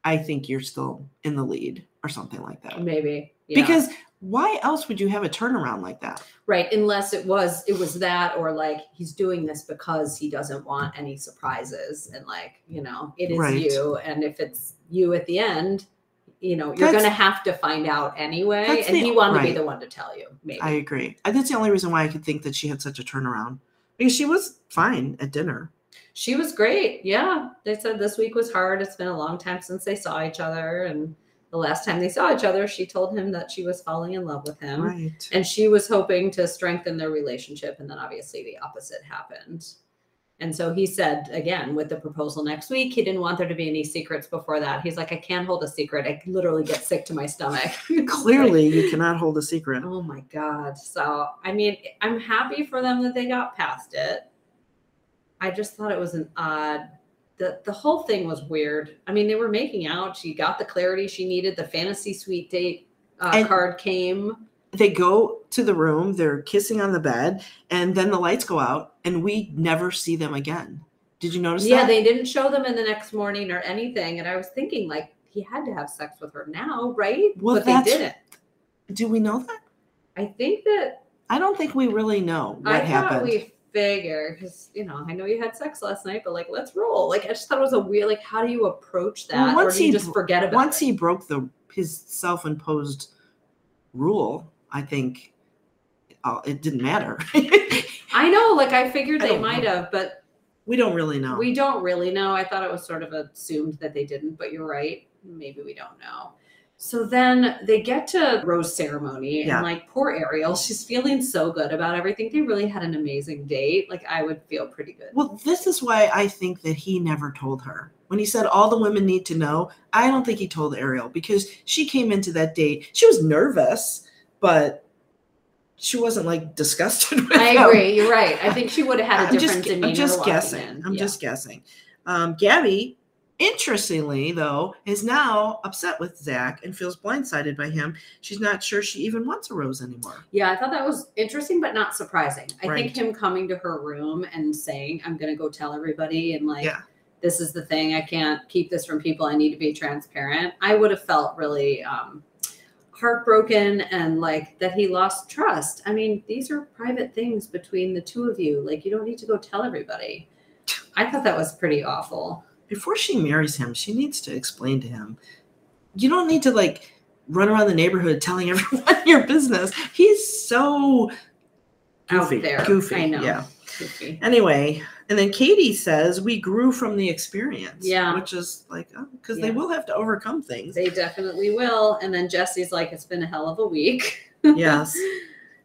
I think you're still in the lead or something like that. maybe yeah. Because why else would you have a turnaround like that? right unless it was it was that or like he's doing this because he doesn't want any surprises and like you know it is Right. you and if it's you at the end you know you're gonna have to find out anyway and the- he wanted to be the one to tell you maybe. I agree. That's the only reason why I could think that she had such a turnaround. Because she was fine at dinner. she was great yeah. They said this week was hard. It's been a long time since they saw each other and the last time they saw each other she told him that she was falling in love with him. Right. and she was hoping to strengthen their relationship and then obviously the opposite happened and so he said again with the proposal next week he didn't want there to be any secrets before that. He's like i can't hold a secret. I literally get sick to my stomach. Clearly, you cannot hold a secret. oh my god. So i mean i'm happy for them that they got past it. I just thought it was an odd the, the whole thing was weird. I mean they were making out. She got the clarity she needed. The fantasy suite date uh, And- card came. They go to the room, they're kissing on the bed, and then the lights go out, and we never see them again. Did you notice Yeah, that? they didn't show them in the next morning or anything. And I was thinking, like, he had to have sex with her now, right? Well, but they didn't. Do we know that? I think that I don't think we really know what I happened. we figure because you know I know you had sex last night, but like let's roll. Like I just thought it was a weird. Like how do you approach that, Well, or once do you he just forget about it? Once it? he broke the his self-imposed rule, I think uh, it didn't matter. I know, like I figured I they might know. have, but we don't really know. we don't really know. I thought it was sort of assumed that they didn't, but you're right. Maybe we don't know. So then they get to rose ceremony Yeah. and like poor Ariel, she's feeling so good about everything. They really had an amazing date. Like I would feel pretty good. Well, this is why I think that he never told her. When he said all the women need to know, I don't think he told Ariel because she came into that date. She was nervous, but she wasn't like disgusted with I him. agree. You're right. I think she would have had a I'm different just, demeanor. I'm just guessing. in. I'm Yeah. just guessing. Um, Gabby, interestingly though, is now upset with Zach and feels blindsided by him. She's not sure she even wants a rose anymore. Yeah, I thought that was interesting, but not surprising. I Right. think him coming to her room and saying, I'm going to go tell everybody, and like, Yeah. this is the thing. I can't keep this from people. I need to be transparent. I would have felt really um, heartbroken and like that he lost trust. I mean, these are private things between the two of you. Like, you don't need to go tell everybody. I thought that was pretty awful. Before she marries him, she needs to explain to him. You don't need to like run around the neighborhood telling everyone your business. He's so Out goofy. there. Goofy. I know. Yeah. Goofy. Anyway, and then Katie says we grew from the experience. Yeah. Which is like, oh, because they will have to overcome things. They definitely will. And then Jesse's like, it's been a hell of a week. yes.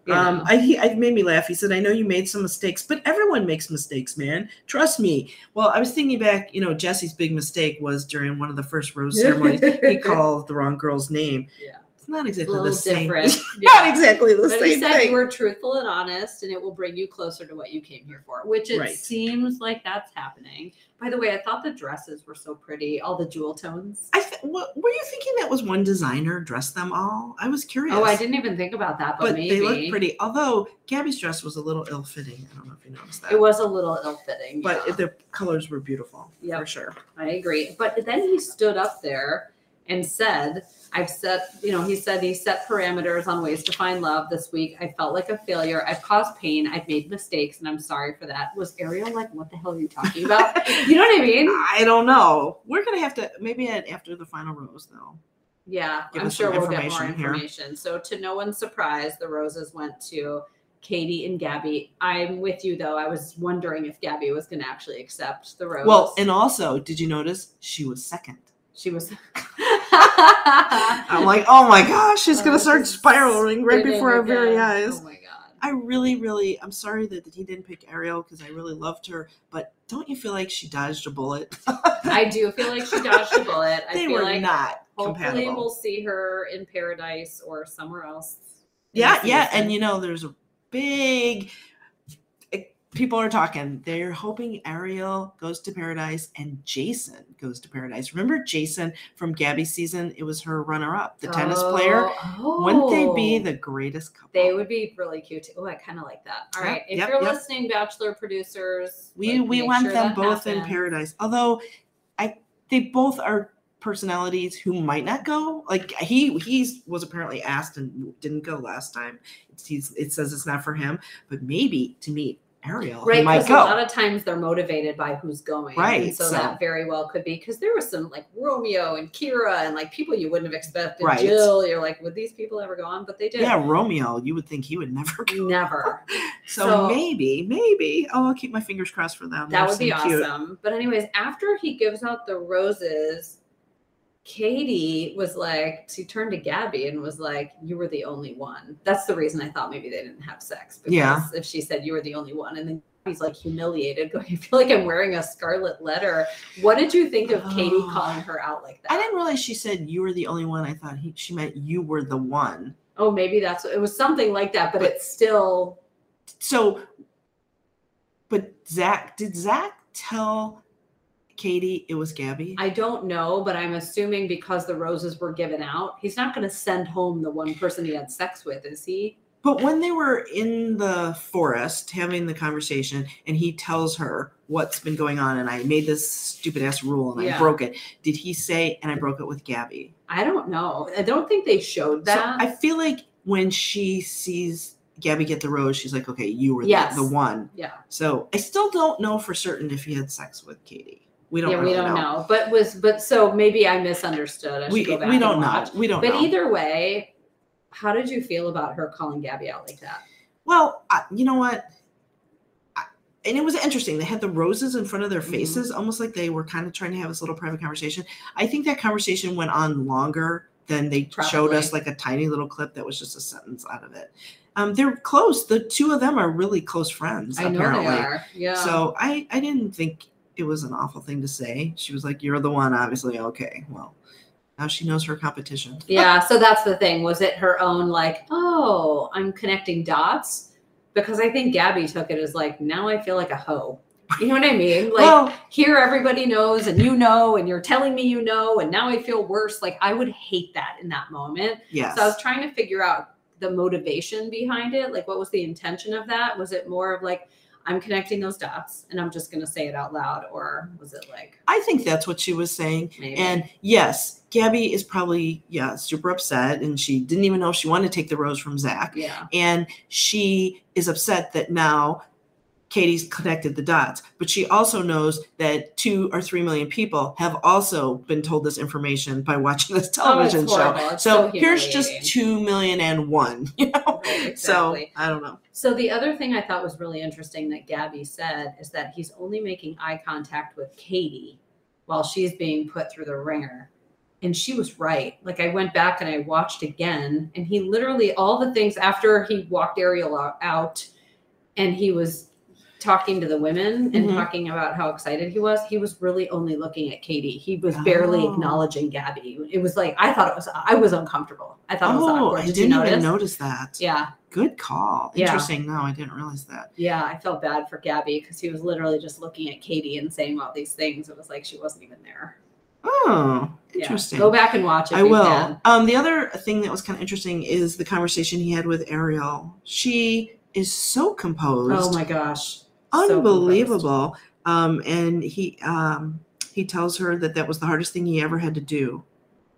You Um. I he I made me laugh. He said, "I know you made some mistakes, but everyone makes mistakes, man. Trust me." Well, I was thinking back. You know, Jesse's big mistake was during one of the first rose ceremonies. he called the wrong girl's name. Yeah. It's not exactly the same. different. not exactly the same. But he said you were truthful and honest, and it will bring you closer to what you came here for, which it Right. seems like that's happening. By the way, I thought the dresses were so pretty, all the jewel tones. I th- what, were you thinking that was one designer dressed them all? I was curious. Oh, I didn't even think about that, but, But maybe they look pretty. Although Gabby's dress was a little ill-fitting. I don't know if you noticed that. It was a little ill-fitting, but yeah. the colors were beautiful Yeah, for sure. I agree. But then he stood up there and said, I've set, you know, he said he set parameters on ways to find love this week. I felt like a failure. I've caused pain. I've made mistakes and I'm sorry for that. Was Ariel like, what the hell are you talking about? you know what I mean? I don't know. We're gonna have to maybe after the final rose though. Yeah, Give I'm sure we'll get more information here. So, to no one's surprise, the roses went to Katie and Gabby. I'm with you though. I was wondering if Gabby was going to actually accept the rose. Well, and also, did you notice she was second? she was. I'm like, oh my gosh, she's Oh, gonna start spiraling right before our very eyes. Oh my god. I really, really, I'm sorry that, that he didn't pick Ariel because I really loved her. But don't you feel like she dodged a bullet? I do feel like she dodged a bullet. I they feel were like not hopefully compatible. we'll see her in paradise or somewhere else. yeah, yeah, and you know, there's a big. People are talking. They're hoping Ariel goes to paradise and Jason goes to paradise. Remember Jason from Gabby's season? It was her runner-up, the tennis player. Oh, Wouldn't they be oh. the greatest couple? They would be really cute. Oh, I kind of like that. All Yep, right, if yep, you're yep. listening, Bachelor producers, We like, we want sure them both in paradise. Although I they both are personalities who might not go. Like he he's was apparently asked and didn't go last time. It's, he's, it says it's not for him, but maybe to meet Ariel, Right, because a lot of times they're motivated by who's going, and Right, so, so- that very well could be because there was some like Romeo and Kira and like people you wouldn't have expected. Right. Jill, you're like, would these people ever go on? But they did. yeah, Romeo, you would think he would never go. Never. So, So- maybe, maybe. Oh, I'll keep my fingers crossed for them. That They would be seem cute. awesome. But anyways, after he gives out the roses, Katie was like, she turned to Gabby and was like, "You were the only one." That's the reason I thought maybe they didn't have sex. Because Yeah. If she said you were the only one, and then he's like humiliated, going, "I feel like I'm wearing a scarlet letter." What did you think of Katie Oh. calling her out like that? I didn't realize she said you were the only one. I thought he, she meant you were the one. Oh, maybe that's it was something like that, but, But- it's still so but zach did zach tell Katie, it was Gabby. I don't know, but I'm assuming because the roses were given out, he's not going to send home the one person he had sex with, is he? But when they were in the forest having the conversation, and he tells her what's been going on, and I made this stupid ass rule and I broke it. Did he say, and I broke it with Gabby? I don't know. I don't think they showed So that. I feel like when she sees Gabby get the rose, she's like, okay, you were the- the, one. yeah. So I still don't know for certain if he had sex with Katie. We don't yeah, really we don't know. know. But was but so maybe I misunderstood. I We, go back we don't know. We don't But know. either way, how did you feel about her calling Gabby out like that? Well, I, you know what? I, and it was interesting. They had the roses in front of their Mhm. faces, almost like they were kind of trying to have this little private conversation. I think that conversation went on longer than they showed us, like a tiny little clip that was just a sentence out of it. Um, they're close. The two of them are really close friends. I know apparently. they are. Yeah. So I, I didn't think it was an awful thing to say. She was like, "You're the one." Obviously, okay. Well, now she knows her competition. yeah, so that's the thing. Was it her own like, oh, I'm connecting dots? Because I think Gabby took it as like, now I feel like a hoe. You know what I mean? Like well, here everybody knows and you know and you're telling me you know and now I feel worse. Like I would hate that in that moment. Yeah. So I was trying to figure out the motivation behind it. Like, what was the intention of that? Was it more of like, I'm connecting those dots and I'm just going to say it out loud? Or was it like, I think that's what she was saying. maybe? And yes, Gabby is probably yeah super upset, and she didn't even know if she wanted to take the rose from Zach, yeah. and she is upset that now Katie's connected the dots. But she also knows that two or three million people have also been told this information by watching this oh, television Oh, show. So so here's just two million and one, you know. Right, So. I don't know. So the other thing I thought was really interesting that Gabby said is that he's only making eye contact with Katie while she's being put through the wringer. And she was right. Like I went back and I watched again, and he literally all the things after he walked Ariel out and he was talking to the women and Mhm. talking about how excited he was, he was really only looking at Katie. He was barely Oh. acknowledging Gabby. It was like I thought it was I was uncomfortable. I thought it was Oh, awkward. I Did didn't you notice? even notice that. Yeah. Good call. Yeah. Interesting. No, I didn't realize that. Yeah, I felt bad for Gabby because he was literally just looking at Katie and saying all these things. It was like she wasn't even there. Oh, Yeah. interesting. Go back and watch it. I will. Um, the other thing that was kind of interesting is the conversation he had with Ariel. She is so composed, Oh my gosh. So unbelievable. um, and he um, he tells her that that was the hardest thing he ever had to do.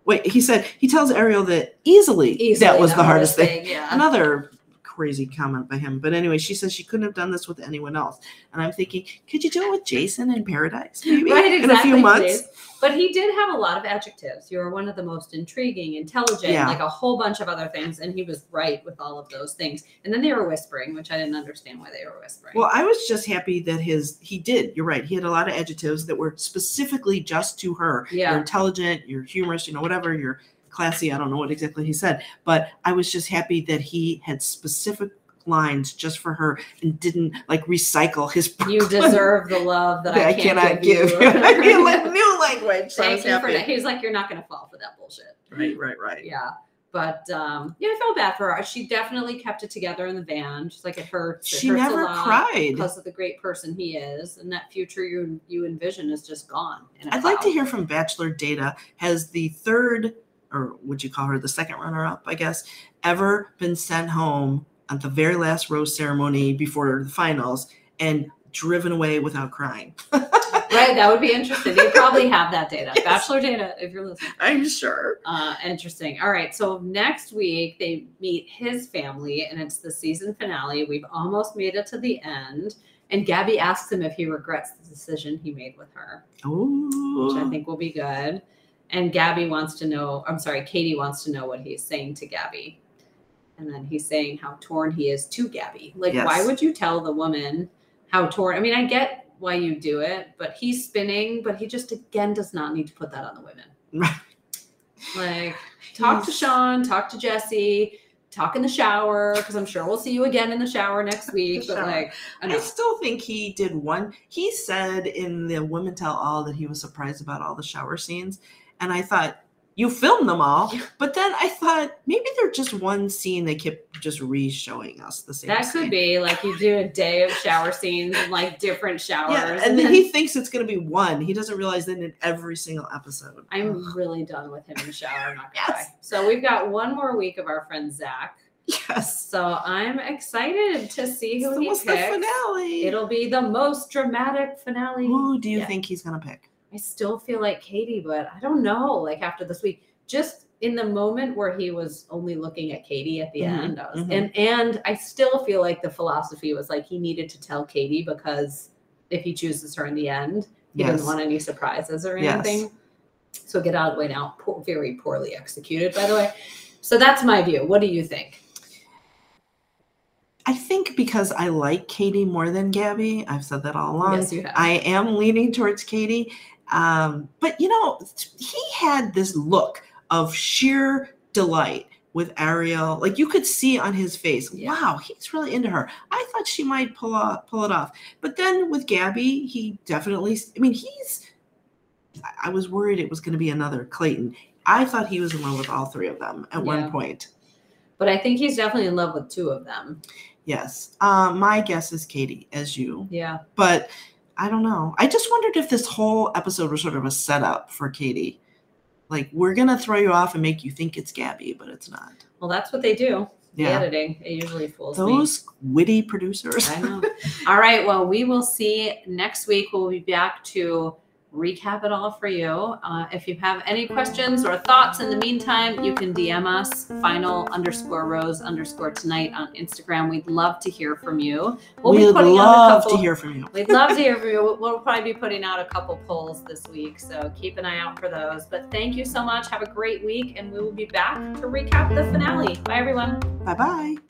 Wait, he said he tells Ariel that easily, Easily that was the hardest thing. Yeah. Another crazy comment by him. But anyway, she says she couldn't have done this with anyone else. And I'm thinking, could you do it with Jason in Paradise? Maybe Right, in a few exactly, months. But he did have a lot of adjectives. You were one of the most intriguing, intelligent, Yeah. like a whole bunch of other things. And he was right with all of those things. And then they were whispering, which I didn't understand why they were whispering. Well, I was just happy that his he did. You're right. He had a lot of adjectives that were specifically just to her. Yeah. You're intelligent. You're humorous. You know, whatever. You're classy. I don't know what exactly he said, but I was just happy that he had specific lines just for her and didn't like recycle his. you deserve the love that, that I I can't cannot give. give. you. New language. So Thank you for that. He's like, you're not going to fall for that bullshit. Right, right, right. Yeah. But um, yeah, I felt bad for her. She definitely kept it together in the van. She's like, it hurts. It She hurts a never lot cried. because of the great person he is, and that future you you envision is just gone. I'd like to hear from Bachelor Data. Has the third, or would you call her the second runner up, I guess, ever been sent home at the very last rose ceremony before the finals and driven away without crying? Right, that would be interesting. They probably have that data. Yes. Bachelor data, if you're listening. I'm sure. Uh, interesting. All right. So next week they meet his family, and it's the season finale. We've almost made it to the end. And Gabby asks him if he regrets the decision he made with her, Oh, which I think will be good. And Gabby wants to know, I'm sorry, Katie wants to know what he's saying to Gabby. And then he's saying how torn he is to Gabby. Like, Yes. why would you tell the woman how torn? I mean, I get why you do it, but he's spinning, but he just, again, does not need to put that on the women. Right. Like, talk to Sean, talk to Jesse, talk in the shower, because I'm sure we'll see you again in the shower next week. But like, I I still think he did one. He said in the Women Tell All that he was surprised about all the shower scenes. And I thought, you filmed them all, but then I thought maybe they're just one scene they kept just re-showing us the same. That scene. could be like you do a day of shower scenes and like different showers. Yeah, and then he thinks it's going to be one. He doesn't realize that in every single episode. I'm really done with him in the shower. I'm not gonna Yes. lie. So we've got one more week of our friend Zach. Yes. So I'm excited to see who So he picks. the finale? It'll be the most dramatic finale. Who do you Yeah. think he's going to pick? I still feel like Katie, but I don't know. Like after this week, just in the moment where he was only looking at Katie at the Mhm, end, I was, mhm. and and I still feel like the philosophy was like he needed to tell Katie because if he chooses her in the end, he Yes. didn't want any surprises or Yes. anything. So get out of the way now. Poor, very poorly executed, by the way. So that's my view. What do you think? I think because I like Katie more than Gabby. I've said that all along. Yes, you have. I am leaning towards Katie. Um, but you know, he had this look of sheer delight with Ariel. Like you could see on his face, Yeah. wow, he's really into her. I thought she might pull off, pull it off. But then with Gabby, he definitely I mean, he's I- was worried it was going to be another Clayton. I thought he was in love with all three of them at Yeah. one point. But I think he's definitely in love with two of them. Yes. Uh, my guess is Katie, as you. Yeah. But I don't know. I just wondered if this whole episode was sort of a setup for Katie. Like, we're going to throw you off and make you think it's Gabby, but it's not. Well, that's what they do. The Yeah. editing. It usually fools me. Those witty producers. I know. all right. Well, we will see next week. We'll be back to recap it all for you. Uh, if you have any questions or thoughts in the meantime, you can DM us final underscore rose underscore tonight on Instagram. We'd love to hear from you. We'll We'd be putting out a love couple. to hear from you. We'd love to hear from you. We'll probably be putting out a couple polls this week, so keep an eye out for those. But thank you so much. Have a great week, and we will be back to recap the finale. Bye, everyone. Bye bye.